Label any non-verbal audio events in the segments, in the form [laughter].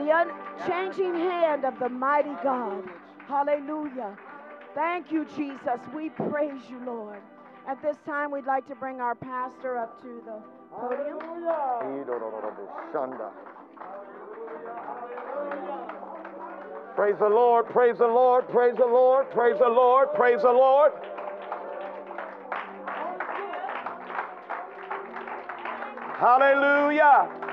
the unchanging hand of the mighty God. Hallelujah. Thank you, Jesus. We praise you, Lord. At this time, we'd like to bring our pastor up to the podium. Praise the Lord, praise the Lord, praise the Lord, praise the Lord, praise the Lord. Hallelujah.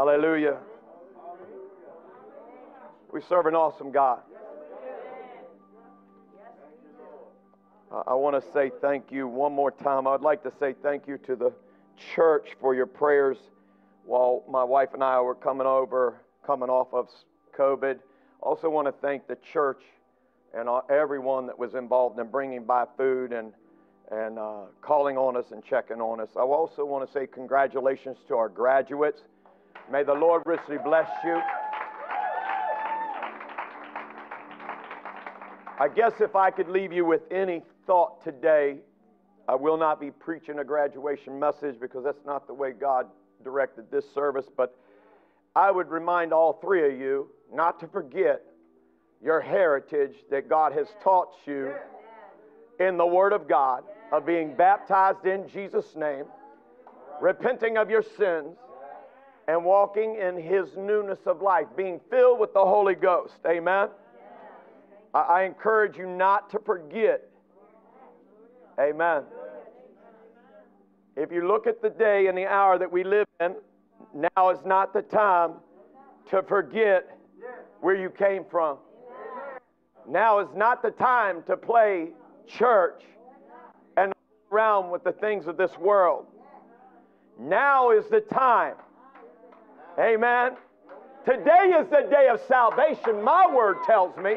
Hallelujah. We serve an awesome God. I want to say thank you one more time. I'd like to say thank you to the church for your prayers while my wife and I were coming over, coming off of COVID. Also, want to thank the church and everyone that was involved in bringing by food and and uh, calling on us and checking on us. I also want to say congratulations to our graduates. May the Lord richly bless you. I guess if I could leave you with any thought today, I will not be preaching a graduation message because that's not the way God directed this service, but I would remind all three of you not to forget your heritage that God has taught you in the Word of God of being baptized in Jesus' name, repenting of your sins, and walking in His newness of life, being filled with the Holy Ghost. Amen. I, encourage you not to forget. Amen. If you look at the day and the hour that we live in, now is not the time to forget where you came from. Now is not the time to play church and around with the things of this world. Now is the time. Amen. Today is the day of salvation, my word tells me.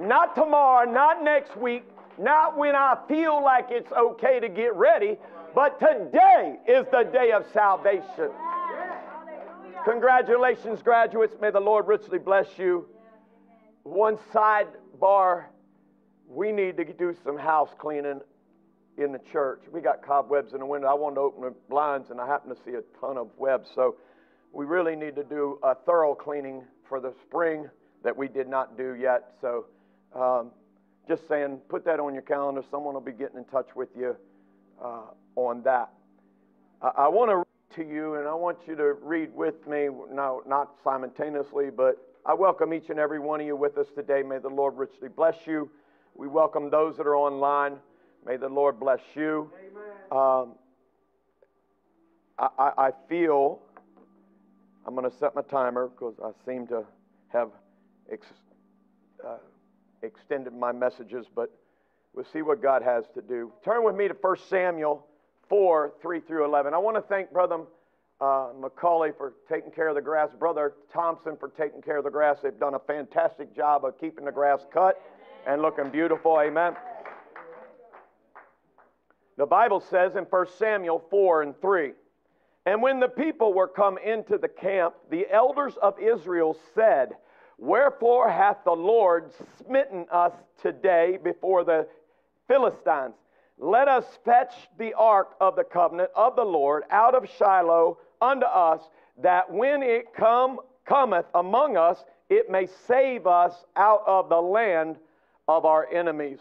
Not tomorrow, not next week, not when I feel like it's okay to get ready, but today is the day of salvation. Congratulations, graduates. May the Lord richly bless you. One sidebar we need to do some house cleaning in the church. We got cobwebs in the window. I wanted to open the blinds, and I happen to see a ton of webs. So we really need to do a thorough cleaning for the spring that we did not do yet. So um, just saying, put that on your calendar. Someone will be getting in touch with you uh, on that. I, I want to read to you, and I want you to read with me, no, not simultaneously, but I welcome each and every one of you with us today. May the Lord richly bless you. We welcome those that are online. May the Lord bless you. Um, I, I, feel I'm going to set my timer because I seem to have ex, uh, extended my messages, but we'll see what God has to do. Turn with me to 1 Samuel 4 3 through 11. I want to thank Brother uh, McCauley for taking care of the grass, Brother Thompson for taking care of the grass. They've done a fantastic job of keeping the grass cut and looking beautiful. Amen. The Bible says in 1 Samuel 4 and 3 And when the people were come into the camp, the elders of Israel said, Wherefore hath the Lord smitten us today before the Philistines? Let us fetch the ark of the covenant of the Lord out of Shiloh unto us, that when it come cometh among us, it may save us out of the land of our enemies.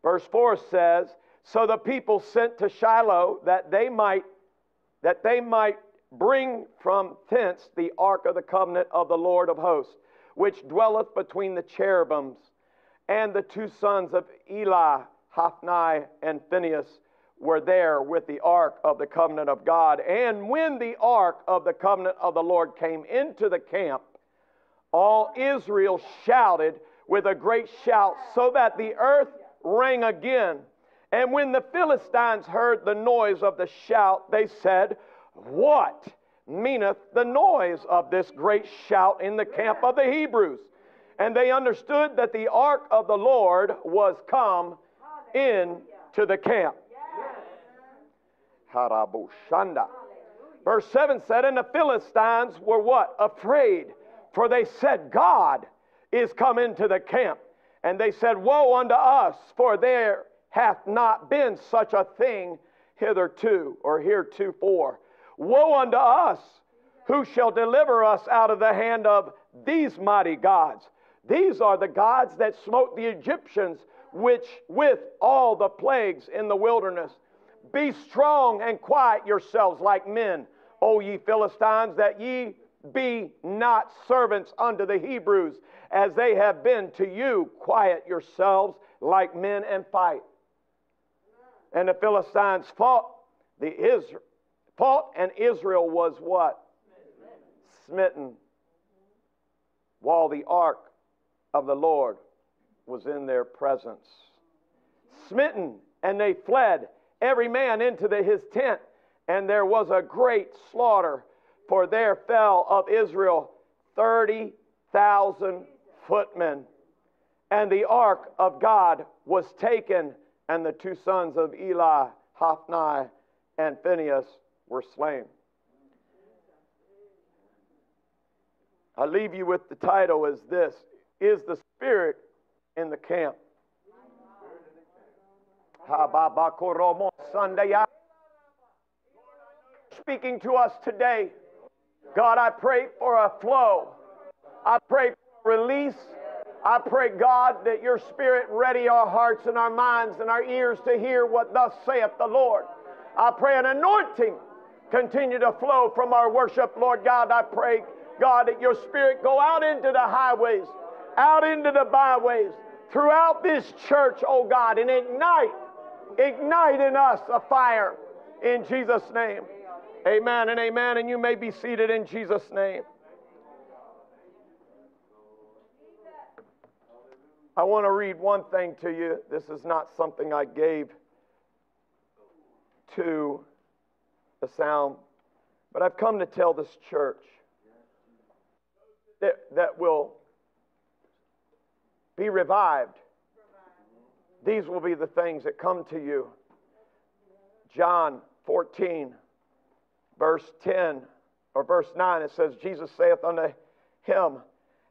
Verse 4 says, So the people sent to Shiloh that they might that they might bring from thence the ark of the covenant of the Lord of hosts, which dwelleth between the cherubims. And the two sons of Eli, Hophni and Phinehas, were there with the ark of the covenant of God. And when the ark of the covenant of the Lord came into the camp, all Israel shouted with a great shout, so that the earth rang again. And when the Philistines heard the noise of the shout, they said, What meaneth the noise of this great shout in the camp of the Hebrews? And they understood that the ark of the Lord was come in to the camp. Harabushanda. Verse 7 said, And the Philistines were what? Afraid. For they said, God is come into the camp. And they said, Woe unto us, for there hath not been such a thing hitherto or heretofore. Woe unto us! Who shall deliver us out of the hand of these mighty gods? These are the gods that smote the Egyptians, which with all the plagues in the wilderness. Be strong and quiet yourselves like men, O ye Philistines, that ye be not servants unto the Hebrews, as they have been to you. Quiet yourselves like men and fight. And the Philistines fought the Israel fought, and Israel was what? Smitten. While the ark of the Lord was in their presence. Smitten, and they fled, every man into the, his tent, and there was a great slaughter, for there fell of Israel 30,000 footmen. And the ark of God was taken, and the two sons of Eli, Hophni, and Phinehas were slain. I leave you with the title as this Is the Spirit in the Camp? Speaking to us today, God, I pray for a flow. I pray for release. I pray, God, that your Spirit ready our hearts and our minds and our ears to hear what thus saith the Lord. I pray an anointing continue to flow from our worship, Lord God. I pray, God, that your Spirit go out into the highways, out into the byways, throughout this church, oh God, and ignite, ignite in us a fire in Jesus' name. Amen and amen. And you may be seated in Jesus' name. I want to read one thing to you. This is not something I gave to the sound, but I've come to tell this church that, that will be revived. These will be the things that come to you. John 14, verse 10 or verse 9, it says, Jesus saith unto him,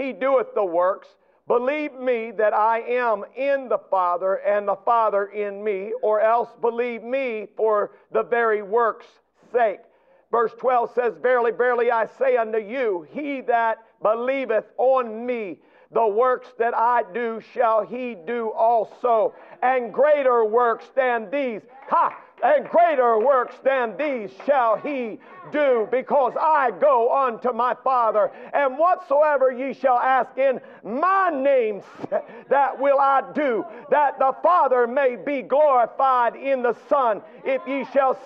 He doeth the works. Believe me that I am in the Father and the Father in me, or else believe me for the very works' sake. Verse 12 says, Verily, verily, I say unto you, he that believeth on me, the works that I do shall he do also, and greater works than these. Ha! And greater works than these shall he do, because I go unto my Father. And whatsoever ye shall ask in my name, [laughs] that will I do, that the Father may be glorified in the Son. If ye shall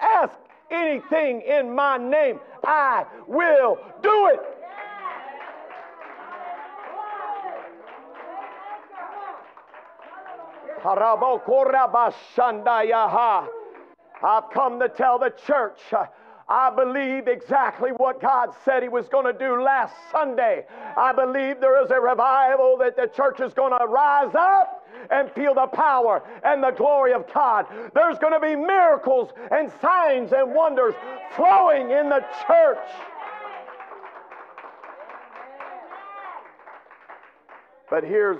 ask anything in my name, I will do it. I've come to tell the church. Uh, I believe exactly what God said He was going to do last Sunday. I believe there is a revival that the church is going to rise up and feel the power and the glory of God. There's going to be miracles and signs and wonders flowing in the church. But here's,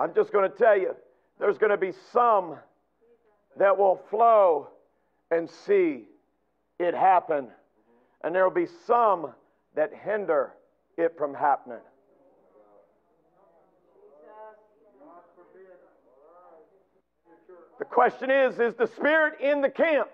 I'm just going to tell you, there's going to be some that will flow and see it happen. And there will be some that hinder it from happening. The question is Is the Spirit in the camp?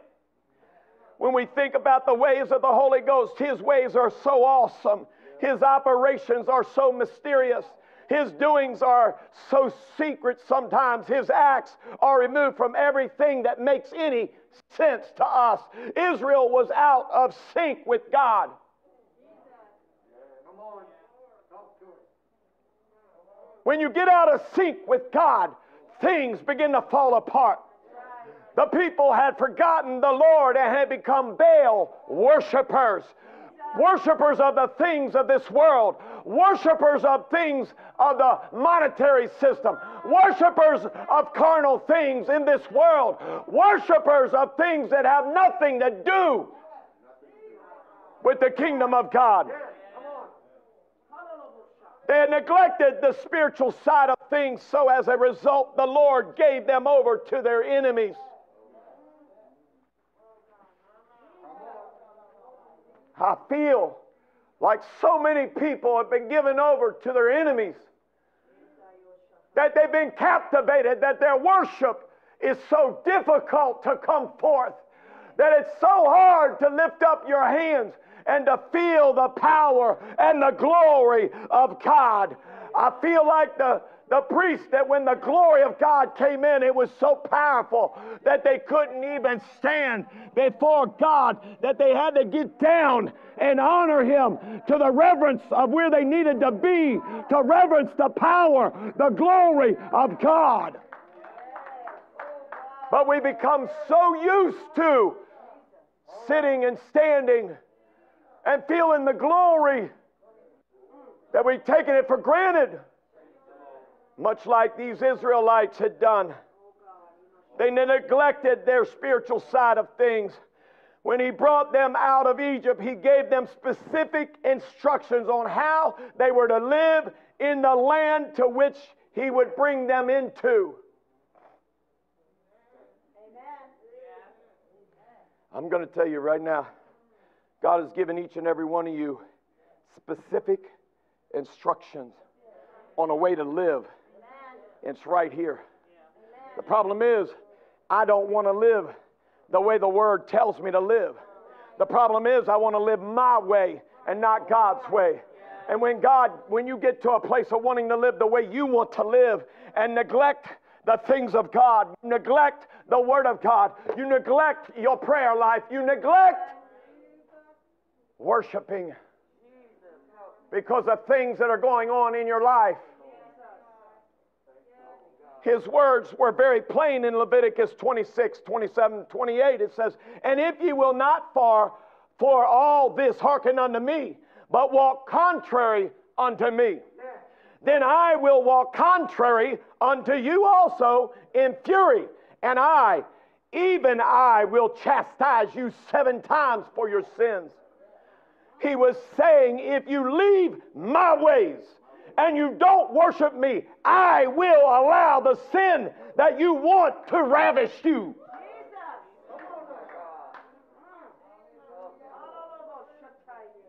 When we think about the ways of the Holy Ghost, His ways are so awesome, His operations are so mysterious. His doings are so secret sometimes. His acts are removed from everything that makes any sense to us. Israel was out of sync with God. When you get out of sync with God, things begin to fall apart. The people had forgotten the Lord and had become Baal worshippers. Worshippers of the things of this world, worshippers of things of the monetary system, worshippers of carnal things in this world, worshippers of things that have nothing to do with the kingdom of God. They had neglected the spiritual side of things, so as a result, the Lord gave them over to their enemies. I feel like so many people have been given over to their enemies, that they've been captivated, that their worship is so difficult to come forth, that it's so hard to lift up your hands and to feel the power and the glory of God. I feel like the the priests that when the glory of God came in, it was so powerful that they couldn't even stand before God, that they had to get down and honor Him to the reverence of where they needed to be, to reverence the power, the glory of God. But we become so used to sitting and standing and feeling the glory that we've taken it for granted much like these Israelites had done. They neglected their spiritual side of things. When he brought them out of Egypt, he gave them specific instructions on how they were to live in the land to which he would bring them into. I'm going to tell you right now, God has given each and every one of you specific instructions on a way to live it's right here. The problem is, I don't want to live the way the Word tells me to live. The problem is, I want to live my way and not God's way. And when God, when you get to a place of wanting to live the way you want to live and neglect the things of God, neglect the Word of God, you neglect your prayer life, you neglect worshiping because of things that are going on in your life his words were very plain in Leviticus 26, 27, 28. It says, And if ye will not for, for all this hearken unto me, but walk contrary unto me, then I will walk contrary unto you also in fury, and I, even I, will chastise you seven times for your sins. He was saying, If you leave my ways, and you don't worship me, I will allow the sin that you want to ravish you.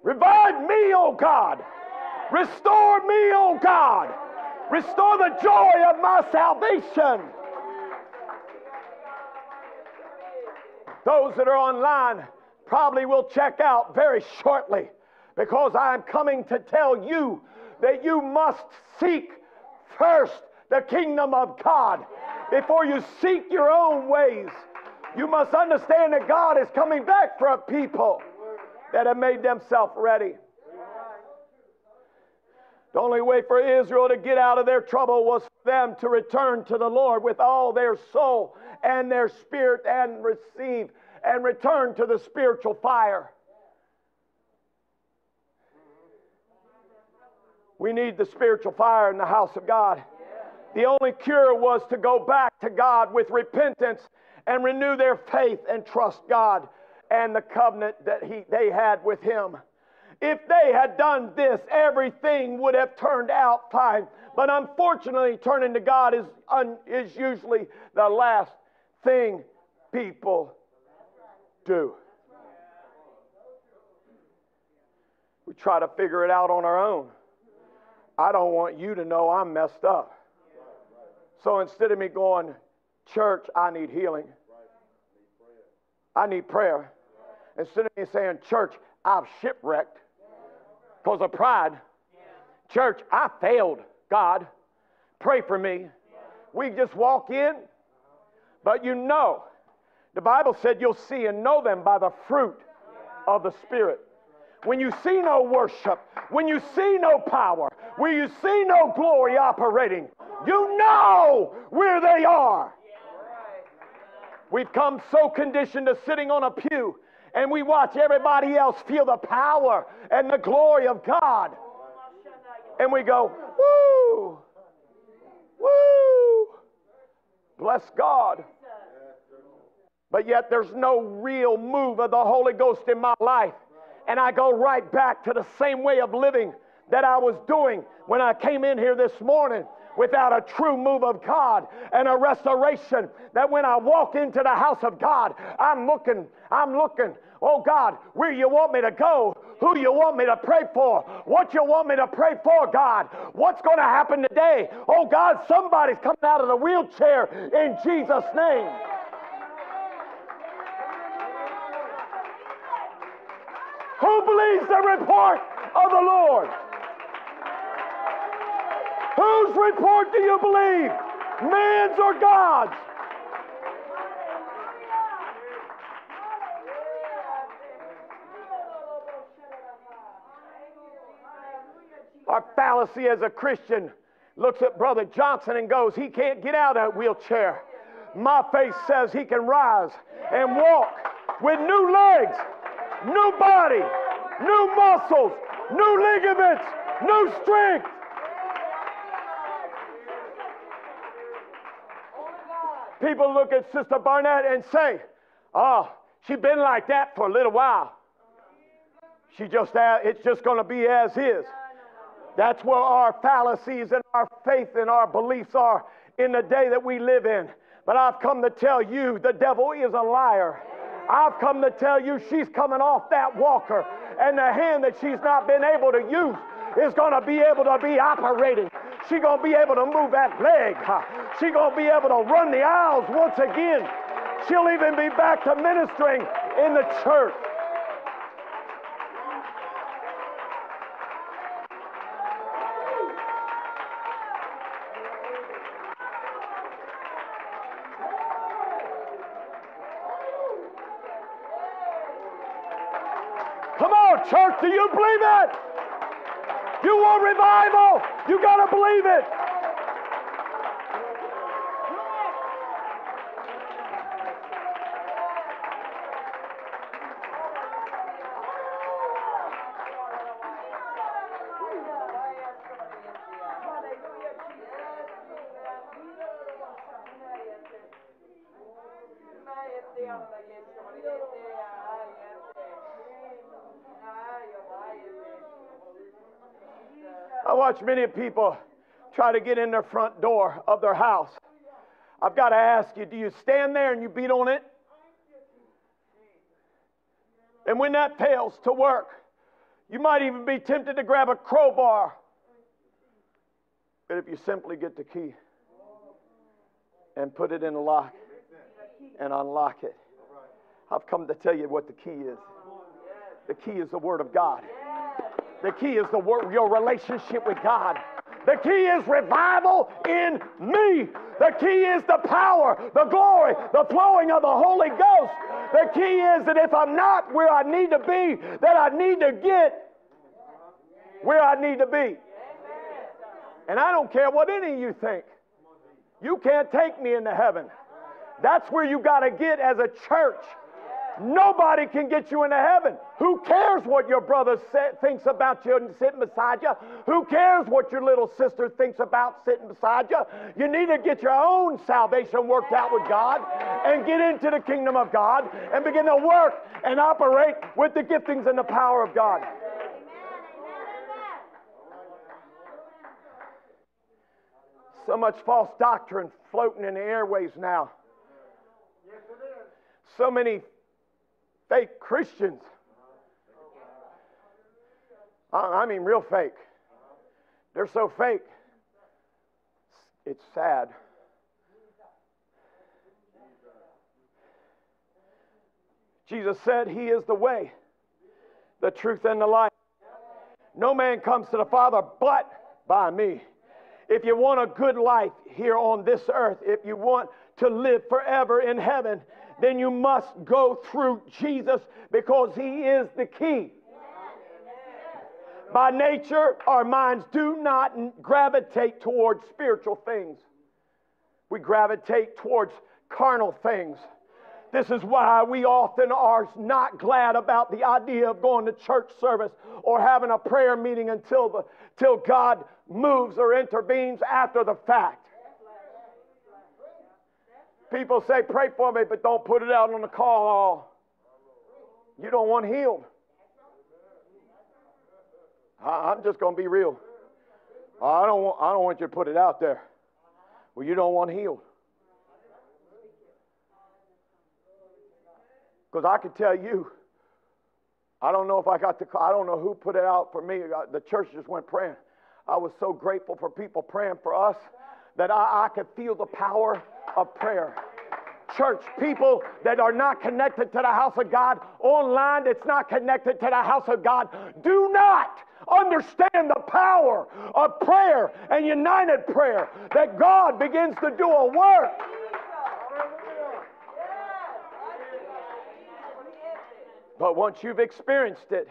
Revive me, O God. Restore me, O God. Restore the joy of my salvation. Those that are online probably will check out very shortly because I'm coming to tell you that you must seek first the kingdom of God before you seek your own ways. You must understand that God is coming back for a people that have made themselves ready. The only way for Israel to get out of their trouble was for them to return to the Lord with all their soul and their spirit and receive and return to the spiritual fire. We need the spiritual fire in the house of God. The only cure was to go back to God with repentance and renew their faith and trust God and the covenant that he, they had with Him. If they had done this, everything would have turned out fine. But unfortunately, turning to God is, un, is usually the last thing people do. We try to figure it out on our own. I don't want you to know I'm messed up. So instead of me going, church, I need healing, I need prayer. Instead of me saying, church, I've shipwrecked because of pride, church, I failed. God, pray for me. We just walk in, but you know, the Bible said you'll see and know them by the fruit of the Spirit when you see no worship, when you see no power, when you see no glory operating, you know where they are. We've come so conditioned to sitting on a pew and we watch everybody else feel the power and the glory of God. And we go, woo, woo, bless God. But yet there's no real move of the Holy Ghost in my life. And I go right back to the same way of living that I was doing when I came in here this morning without a true move of God and a restoration that when I walk into the house of God, I'm looking, I'm looking, oh God, where you want me to go, who you want me to pray for, what you want me to pray for, God, what's going to happen today. Oh God, somebody's coming out of the wheelchair in Jesus' name. Who believes the report of the Lord? Whose report do you believe? Man's or God's? Our fallacy as a Christian looks at Brother Johnson and goes, He can't get out of that wheelchair. My faith says he can rise and walk with new legs, new body, new muscles, new ligaments, new strength. People look at Sister Barnett and say, ah, oh, she's been like that for a little while. She just, uh, it's just going to be as is. That's where our fallacies and our faith and our beliefs are in the day that we live in. But I've come to tell you the devil is a liar. I've come to tell you she's coming off that walker, and the hand that she's not been able to use is going to be able to be operating. She's going to be able to move that leg. She's going to be able to run the aisles once again. She'll even be back to ministering in the church. You got to believe it. Watch many people try to get in their front door of their house. I've got to ask you do you stand there and you beat on it? And when that fails to work, you might even be tempted to grab a crowbar. But if you simply get the key and put it in the lock and unlock it, I've come to tell you what the key is. The key is the Word of God. The key is the word, your relationship with God. The key is revival in me. The key is the power, the glory, the flowing of the Holy Ghost. The key is that if I'm not where I need to be, that I need to get where I need to be. And I don't care what any of you think. You can't take me into heaven. That's where you got to get as a church. Nobody can get you into heaven. Who cares what your brother say, thinks about you and sitting beside you? Who cares what your little sister thinks about sitting beside you? You need to get your own salvation worked out with God and get into the kingdom of God and begin to work and operate with the giftings and the power of God. So much false doctrine floating in the airways now. So many fake Christians. I mean, real fake. They're so fake. It's sad. Jesus said, He is the way, the truth, and the life. No man comes to the Father but by me. If you want a good life here on this earth, if you want to live forever in heaven, then you must go through Jesus because He is the key. By nature, our minds do not gravitate towards spiritual things. We gravitate towards carnal things. This is why we often are not glad about the idea of going to church service or having a prayer meeting until, the, till God moves or intervenes after the fact. People say, Pray for me, but don't put it out on the call. You don't want healed. I'm just going to be real. I don't, want, I don't want you to put it out there. Well, you don't want healed. Because I can tell you, I don't know if I got the, I don't know who put it out for me. Uh, the church just went praying. I was so grateful for people praying for us that I, I could feel the power of prayer. Church, people that are not connected to the house of God, online that's not connected to the house of God, do not understand the power of prayer and united prayer that God begins to do a work. But once you've experienced it,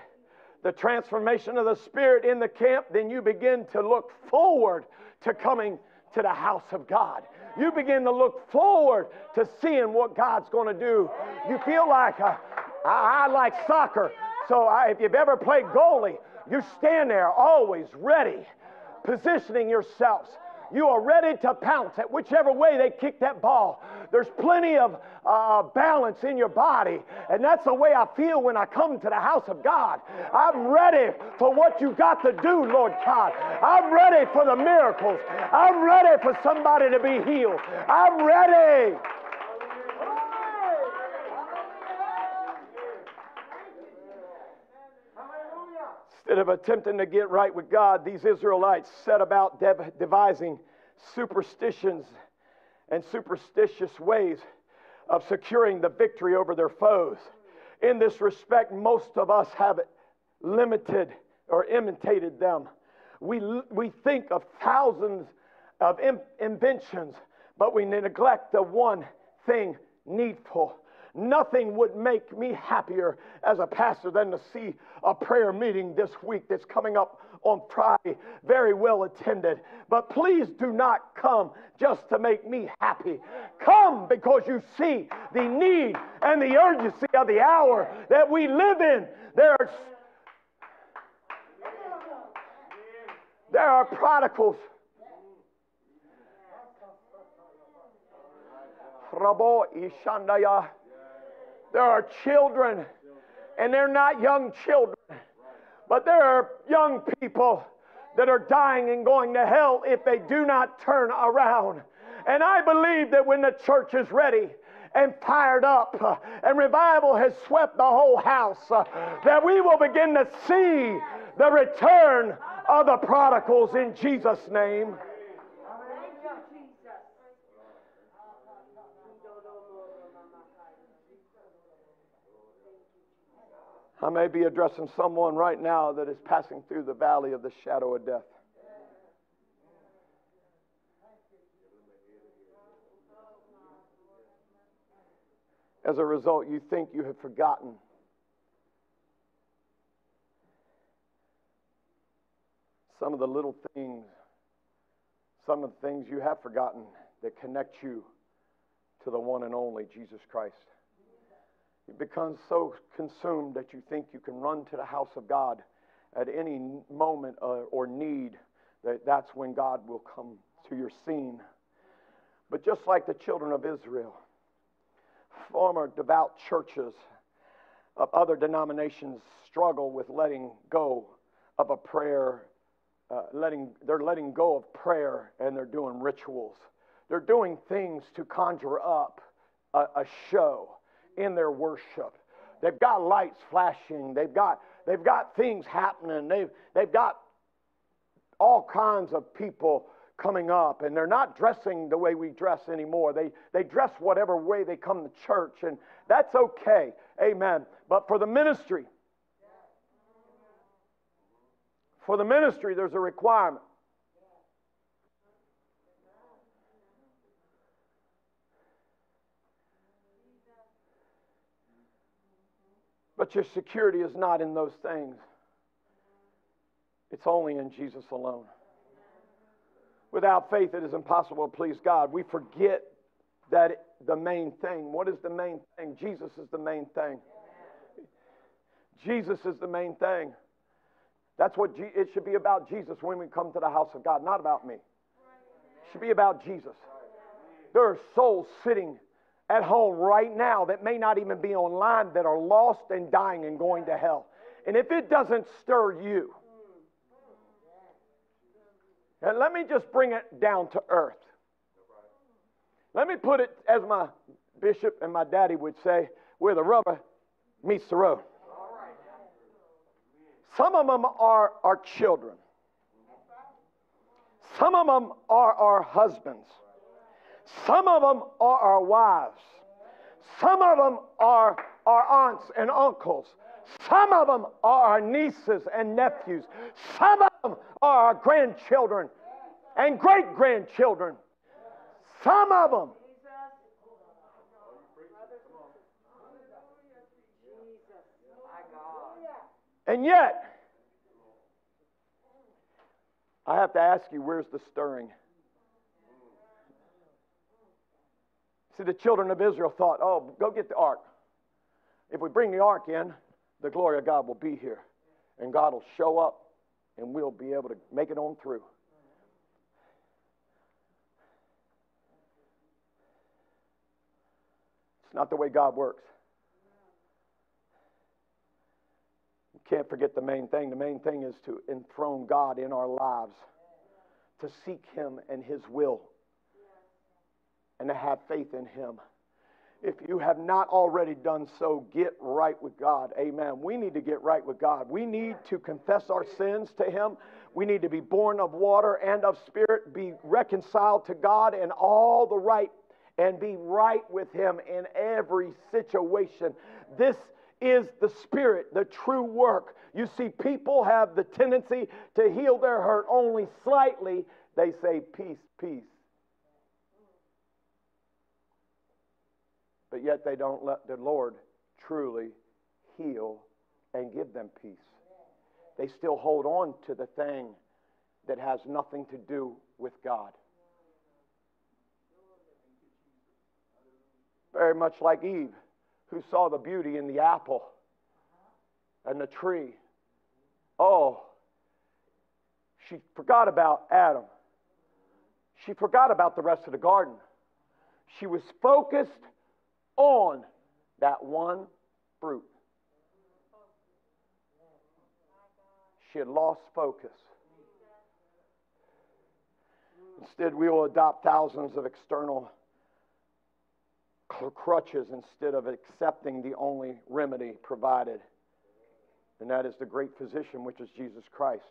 the transformation of the Spirit in the camp, then you begin to look forward to coming to the house of God. You begin to look forward to seeing what God's going to do. You feel like, uh, I, I, like soccer, so I, if you've ever played goalie, you stand there always ready, positioning yourselves. You are ready to pounce at whichever way they kick that ball. There's plenty of uh, balance in your body, and that's the way I feel when I come to the house of God. I'm ready for what you got to do, Lord God. I'm ready for the miracles. I'm ready for somebody to be healed. I'm ready. Instead of attempting to get right with God, these Israelites set about dev- devising superstitions and superstitious ways of securing the victory over their foes. In this respect, most of us have limited or imitated them. We, we think of thousands of in, inventions, but we neglect the one thing needful Nothing would make me happier as a pastor than to see a prayer meeting this week that's coming up on Friday, very well attended. But please do not come just to make me happy. Come because you see the need and the urgency of the hour that we live in. There's there are prodigals. Rabo Ishandaya. There are children, and they're not young children, but there are young people that are dying and going to hell if they do not turn around. And I believe that when the church is ready, and fired up, and revival has swept the whole house, that we will begin to see the return of the prodigals in Jesus' name. I may be addressing someone right now that is passing through the valley of the shadow of death. As a result, you think you have forgotten. Some of the little things, some of the things you have forgotten that connect you to the one and only Jesus Christ. You become so consumed that you think you can run to the house of God at any moment uh, or need that that's when God will come to your scene. But just like the children of Israel, former devout churches of other denominations struggle with letting go of a prayer, uh, letting, they're letting go of prayer and they're doing rituals. They're doing things to conjure up a, a show in their worship. They've got lights flashing. They've got, they've got things happening. They've, they've got all kinds of people coming up, and they're not dressing the way we dress anymore. They, they dress whatever way they come to church, and that's okay. Amen. But for the ministry, for the ministry, there's a requirement. But your security is not in those things, it's only in Jesus alone. Without faith, it is impossible to please God. We forget that the main thing. What is the main thing? Jesus is the main thing. Jesus is the main thing. That's what G- it should be about Jesus when we come to the house of God, not about me. It should be about Jesus. There are souls sitting at home right now that may not even be online that are lost and dying and going to hell. And if it doesn't stir you, and let me just bring it down to earth. Let me put it as my bishop and my daddy would say, where the rubber meets the road. Some of them are our children. Some of them are our husbands. Some of them are our wives. Some of them are our aunts and uncles. Some of them are our nieces and nephews. Some of them are our grandchildren and great grandchildren. Some of them. And yet, I have to ask you, where's the stirring? See, the children of Israel thought, oh, go get the ark. If we bring the ark in, the glory of God will be here. And God will show up and we'll be able to make it on through. It's not the way God works. You can't forget the main thing. The main thing is to enthrone God in our lives, to seek Him and His will, and to have faith in Him. If you have not already done so, get right with God. Amen. We need to get right with God. We need to confess our sins to Him. We need to be born of water and of spirit, be reconciled to God in all the right, and be right with Him in every situation. This is the Spirit, the true work. You see, people have the tendency to heal their hurt only slightly. They say, Peace, peace. But yet they don't let the Lord truly heal and give them peace. They still hold on to the thing that has nothing to do with God. Very much like Eve, who saw the beauty in the apple and the tree. Oh, she forgot about Adam. She forgot about the rest of the garden. She was focused on that one fruit. She had lost focus. Instead, we will adopt thousands of external crutches instead of accepting the only remedy provided, and that is the great physician, which is Jesus Christ.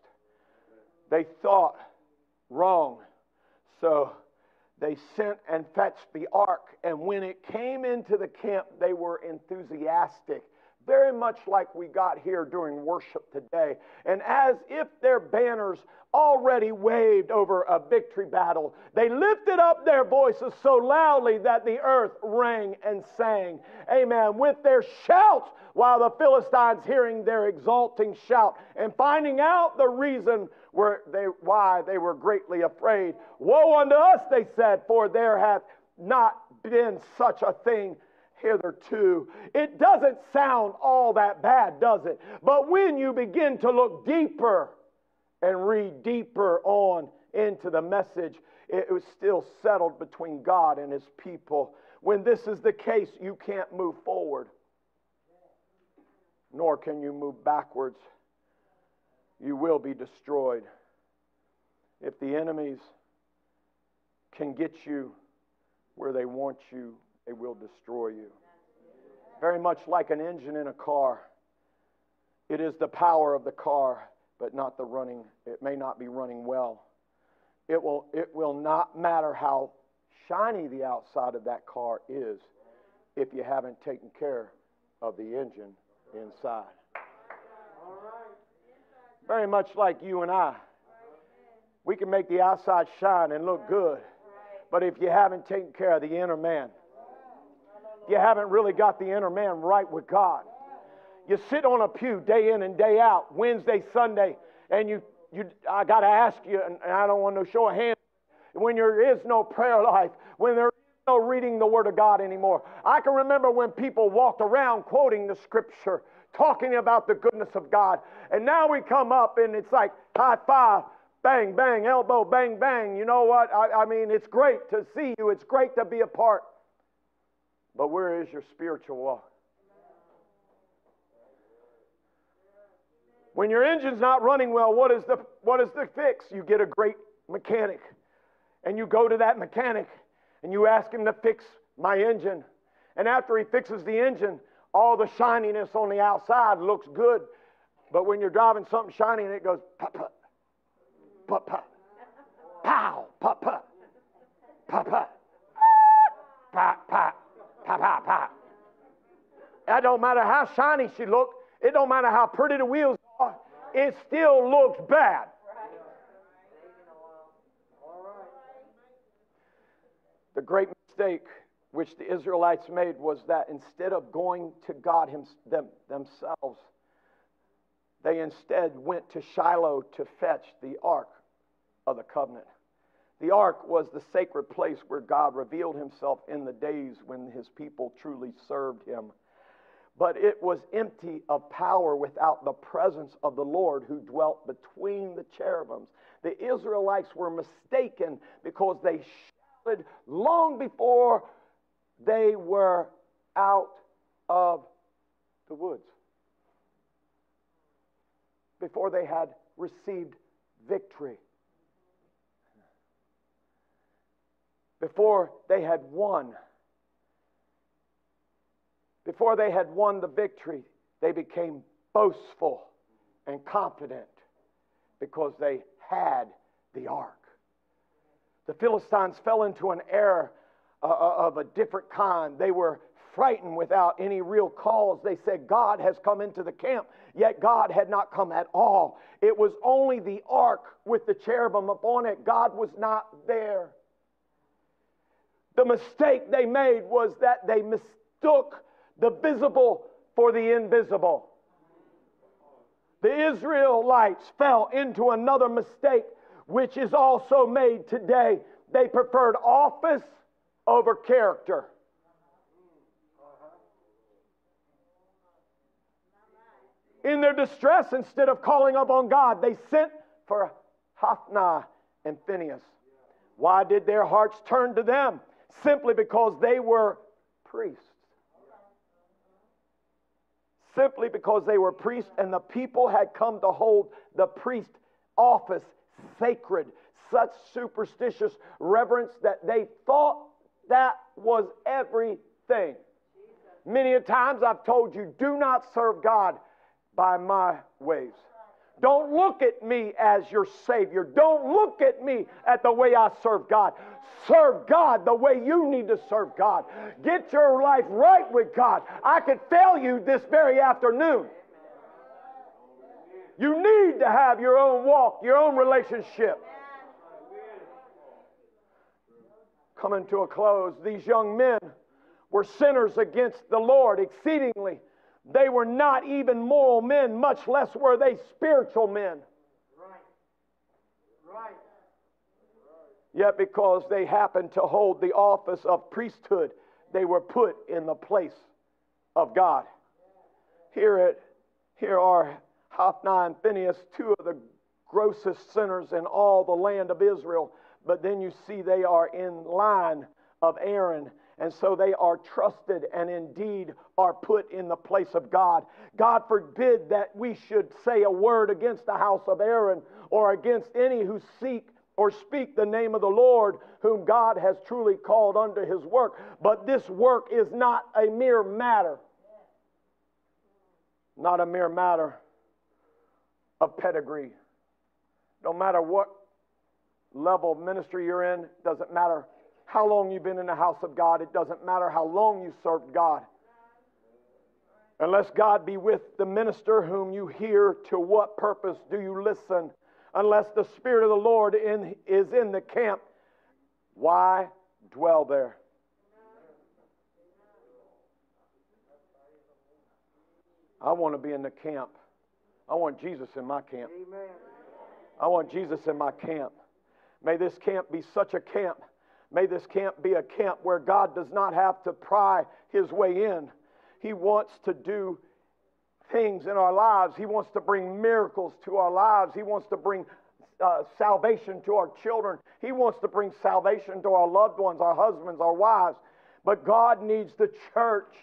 They thought wrong, so they sent and fetched the ark, and when it came into the camp, they were enthusiastic. Very much like we got here during worship today. And as if their banners already waved over a victory battle, they lifted up their voices so loudly that the earth rang and sang. Amen. With their shouts, while the Philistines, hearing their exulting shout and finding out the reason they, why they were greatly afraid. Woe unto us, they said, for there hath not been such a thing hitherto. It doesn't sound all that bad, does it? But when you begin to look deeper and read deeper on into the message, it was still settled between God and his people. When this is the case, you can't move forward, nor can you move backwards you will be destroyed. If the enemies can get you where they want you, they will destroy you. Very much like an engine in a car. It is the power of the car, but not the running. It may not be running well. It will, it will not matter how shiny the outside of that car is if you haven't taken care of the engine inside. Very much like you and I. We can make the outside shine and look good, but if you haven't taken care of the inner man, you haven't really got the inner man right with God. You sit on a pew day in and day out, Wednesday, Sunday, and you, you I got to ask you, and I don't want to show a hand, when there is no prayer life, when there is no reading the Word of God anymore. I can remember when people walked around quoting the Scripture, talking about the goodness of God. And now we come up and it's like high five, bang, bang, elbow, bang, bang. You know what? I, I mean, it's great to see you, it's great to be a part. But where is your spiritual walk? When your engine's not running well, what is the, what is the fix? You get a great mechanic. And you go to that mechanic and you ask him to fix my engine. And after he fixes the engine, all the shininess on the outside looks good. But when you're driving something shiny and it goes pop, pop, pop, pop, pow, pop, pop, pop, pop, pop, pop, pop, pop, pop. That don't matter how shiny she look. It don't matter how pretty the wheels are. It still looks bad. The great mistake which the Israelites made was that instead of going to God him, them, themselves, they instead went to Shiloh to fetch the Ark of the Covenant. The Ark was the sacred place where God revealed himself in the days when his people truly served him. But it was empty of power without the presence of the Lord who dwelt between the cherubims. The Israelites were mistaken because they shouted long before they were out of the woods, before they had received victory, before they had won. Before they had won the victory, they became boastful and confident because they had the ark. The Philistines fell into an error uh, uh, of a different kind. They were frightened without any real cause. They said God has come into the camp, yet God had not come at all. It was only the ark with the cherubim upon it. God was not there. The mistake they made was that they mistook the visible for the invisible. The Israelites fell into another mistake, which is also made today. They preferred office over character. In their distress, instead of calling upon God, they sent for Hophni and Phinehas. Why did their hearts turn to them? Simply because they were priests simply because they were priests and the people had come to hold the priest office sacred. Such superstitious reverence that they thought that was everything. Many a times I've told you, do not serve God by my ways. Don't look at me as your Savior. Don't look at me at the way I serve God. Serve God the way you need to serve God. Get your life right with God. I could fail you this very afternoon. You need to have your own walk, your own relationship. Coming to a close, these young men were sinners against the Lord exceedingly. They were not even moral men, much less were they spiritual men. Right. Right. Yet, because they happened to hold the office of priesthood, they were put in the place of God. Here, it, here are Hophni and Phinehas, two of the grossest sinners in all the land of Israel. But then you see they are in line of Aaron and so they are trusted and indeed are put in the place of God. God forbid that we should say a word against the house of Aaron or against any who seek or speak the name of the Lord, whom God has truly called unto his work. But this work is not a mere matter, not a mere matter of pedigree. No matter what level of ministry you're in, doesn't matter how long you've been in the house of God. It doesn't matter how long you served God. Unless God be with the minister whom you hear, to what purpose do you listen? Unless the Spirit of the Lord in, is in the camp, why dwell there? I want to be in the camp. I want Jesus in my camp. I want Jesus in my camp. May this camp be such a camp May this camp be a camp where God does not have to pry his way in. He wants to do things in our lives. He wants to bring miracles to our lives. He wants to bring uh, salvation to our children. He wants to bring salvation to our loved ones, our husbands, our wives. But God needs the church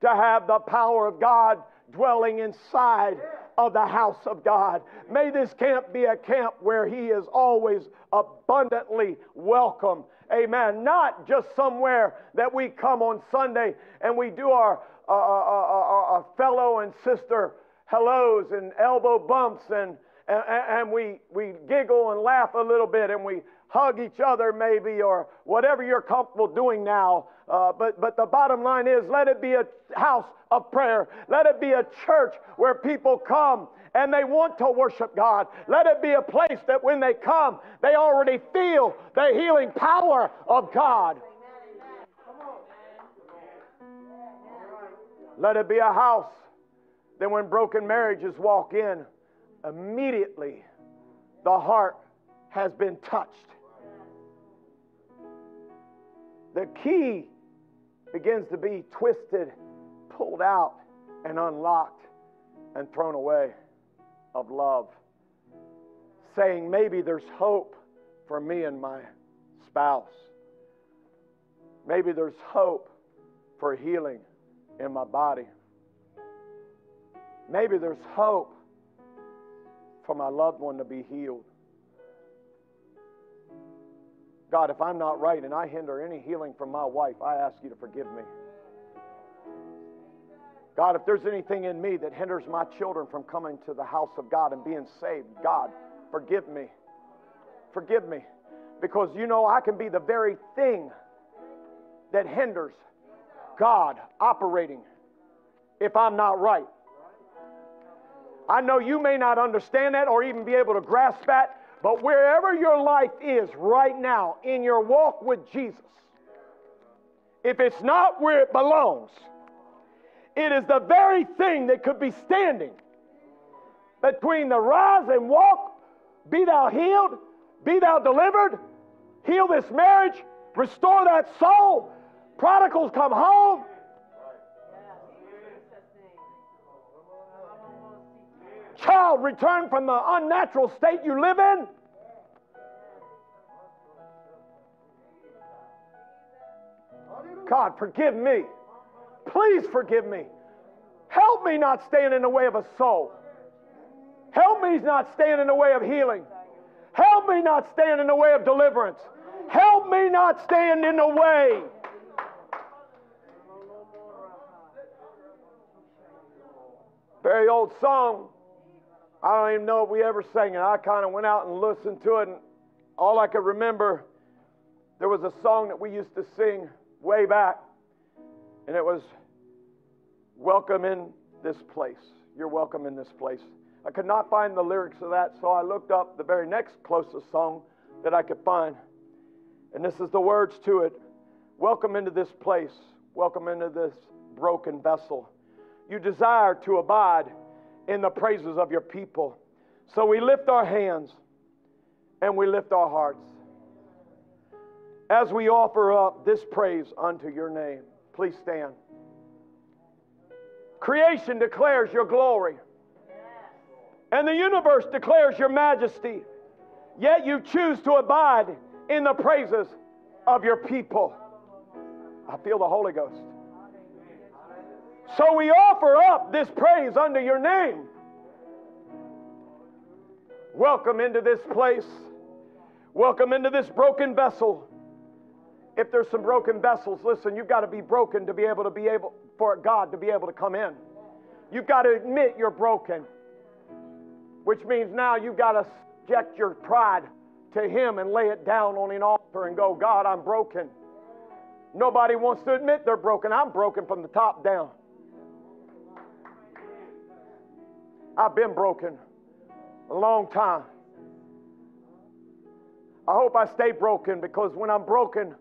to have the power of God dwelling inside of the house of God. May this camp be a camp where He is always abundantly welcome. Amen. Not just somewhere that we come on Sunday and we do our, uh, uh, uh, uh fellow and sister hellos and elbow bumps and, and, and we, we giggle and laugh a little bit and we hug each other maybe or whatever you're comfortable doing now. Uh, but, but the bottom line is let it be a house of prayer. Let it be a church where people come and they want to worship God. Let it be a place that when they come, they already feel the healing power of God. Let it be a house that when broken marriages walk in, immediately the heart has been touched the key begins to be twisted, pulled out, and unlocked and thrown away of love. Saying, maybe there's hope for me and my spouse. Maybe there's hope for healing in my body. Maybe there's hope for my loved one to be healed. God, if I'm not right and I hinder any healing from my wife, I ask you to forgive me. God, if there's anything in me that hinders my children from coming to the house of God and being saved, God, forgive me. Forgive me. Because you know I can be the very thing that hinders God operating if I'm not right. I know you may not understand that or even be able to grasp that, but wherever your life is right now in your walk with Jesus, if it's not where it belongs, it is the very thing that could be standing between the rise and walk, be thou healed, be thou delivered, heal this marriage, restore that soul, prodigals come home. Child, return from the unnatural state you live in. God, forgive me. Please forgive me. Help me not stand in the way of a soul. Help me not stand in the way of healing. Help me not stand in the way of deliverance. Help me not stand in the way. Very old song. I don't even know if we ever sang it. I kind of went out and listened to it, and all I could remember, there was a song that we used to sing way back, and it was Welcome in this place. You're welcome in this place. I could not find the lyrics of that, so I looked up the very next closest song that I could find. And this is the words to it Welcome into this place. Welcome into this broken vessel. You desire to abide in the praises of your people. So we lift our hands and we lift our hearts as we offer up this praise unto your name. Please stand. Creation declares your glory, and the universe declares your majesty. Yet you choose to abide in the praises of your people. I feel the Holy Ghost. So we offer up this praise under your name. Welcome into this place. Welcome into this broken vessel. If there's some broken vessels, listen, you've got to be broken to be able to be able for God to be able to come in. You've got to admit you're broken, which means now you've got to subject your pride to Him and lay it down on an altar and go, God, I'm broken. Nobody wants to admit they're broken. I'm broken from the top down. I've been broken a long time. I hope I stay broken because when I'm broken,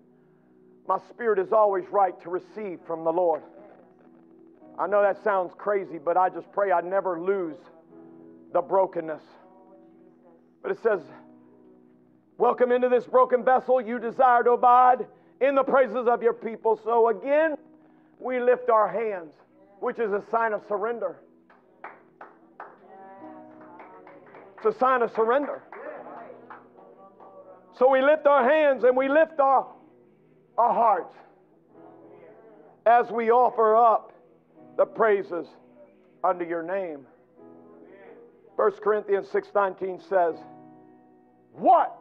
my spirit is always right to receive from the Lord. I know that sounds crazy, but I just pray I never lose the brokenness. But it says, Welcome into this broken vessel. You desire to abide in the praises of your people. So again, we lift our hands, which is a sign of surrender. It's a sign of surrender. So we lift our hands and we lift our, our hearts as we offer up the praises under your name. 1 Corinthians 6:19 says, "What?"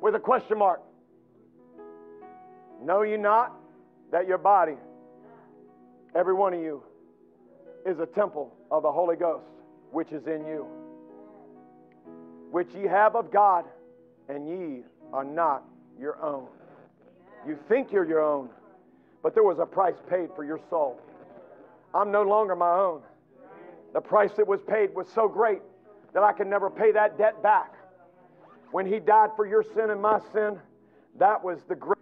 with a question mark. Know ye not that your body, every one of you, is a temple of the Holy Ghost, which is in you, which ye have of God, and ye are not your own. You think you're your own, but there was a price paid for your soul. I'm no longer my own. The price that was paid was so great that I can never pay that debt back. When He died for your sin and my sin, that was the great.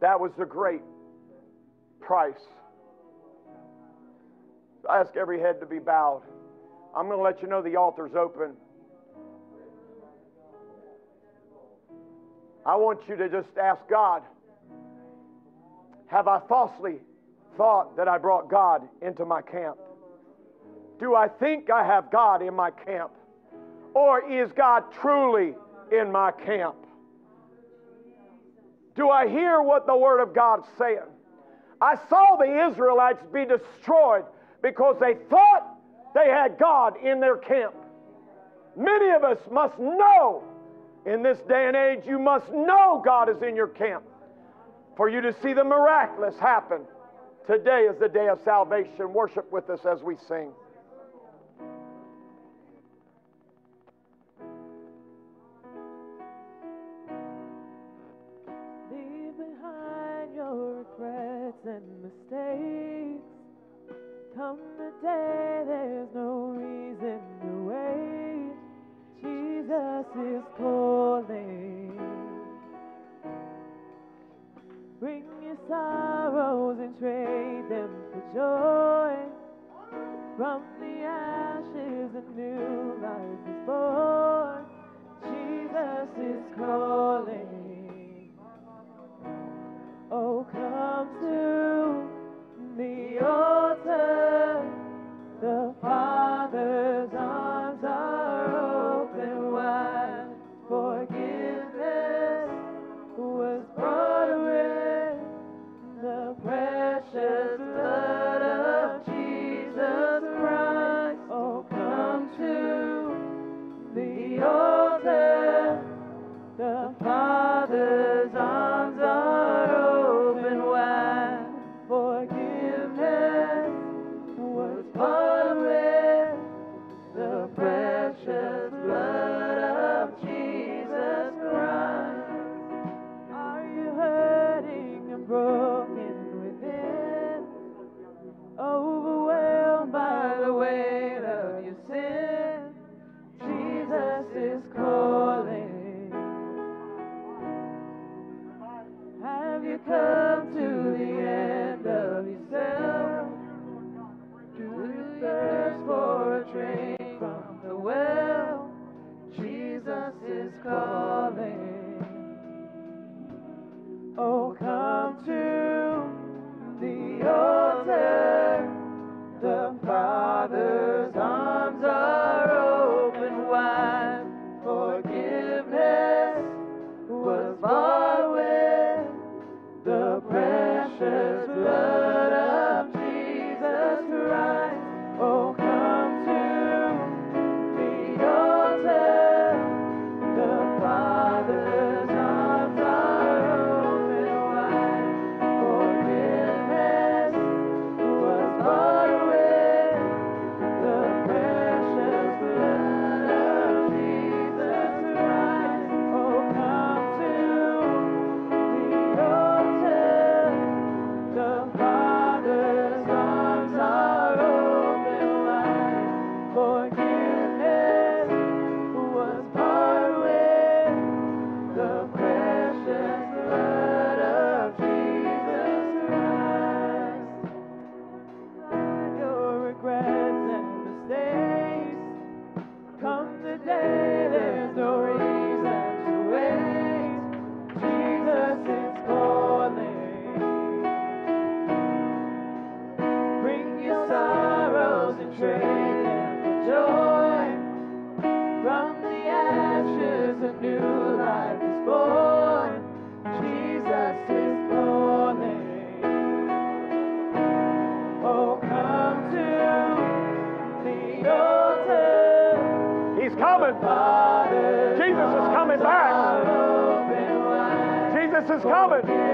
That was the great price. I ask every head to be bowed. I'm going to let you know the altar's open. I want you to just ask God Have I falsely thought that I brought God into my camp? Do I think I have God in my camp? Or is God truly in my camp? Do I hear what the Word of God's saying? I saw the Israelites be destroyed because they thought they had God in their camp. Many of us must know in this day and age, you must know God is in your camp for you to see the miraculous happen. Today is the day of salvation. Worship with us as we sing. And mistakes. Come the day there's no reason. Jesus is calling. Bring your sorrows and trade them for joy. From the ashes, a new life is born. Jesus is calling. Oh, come to the altar. Oh. Is calling. Is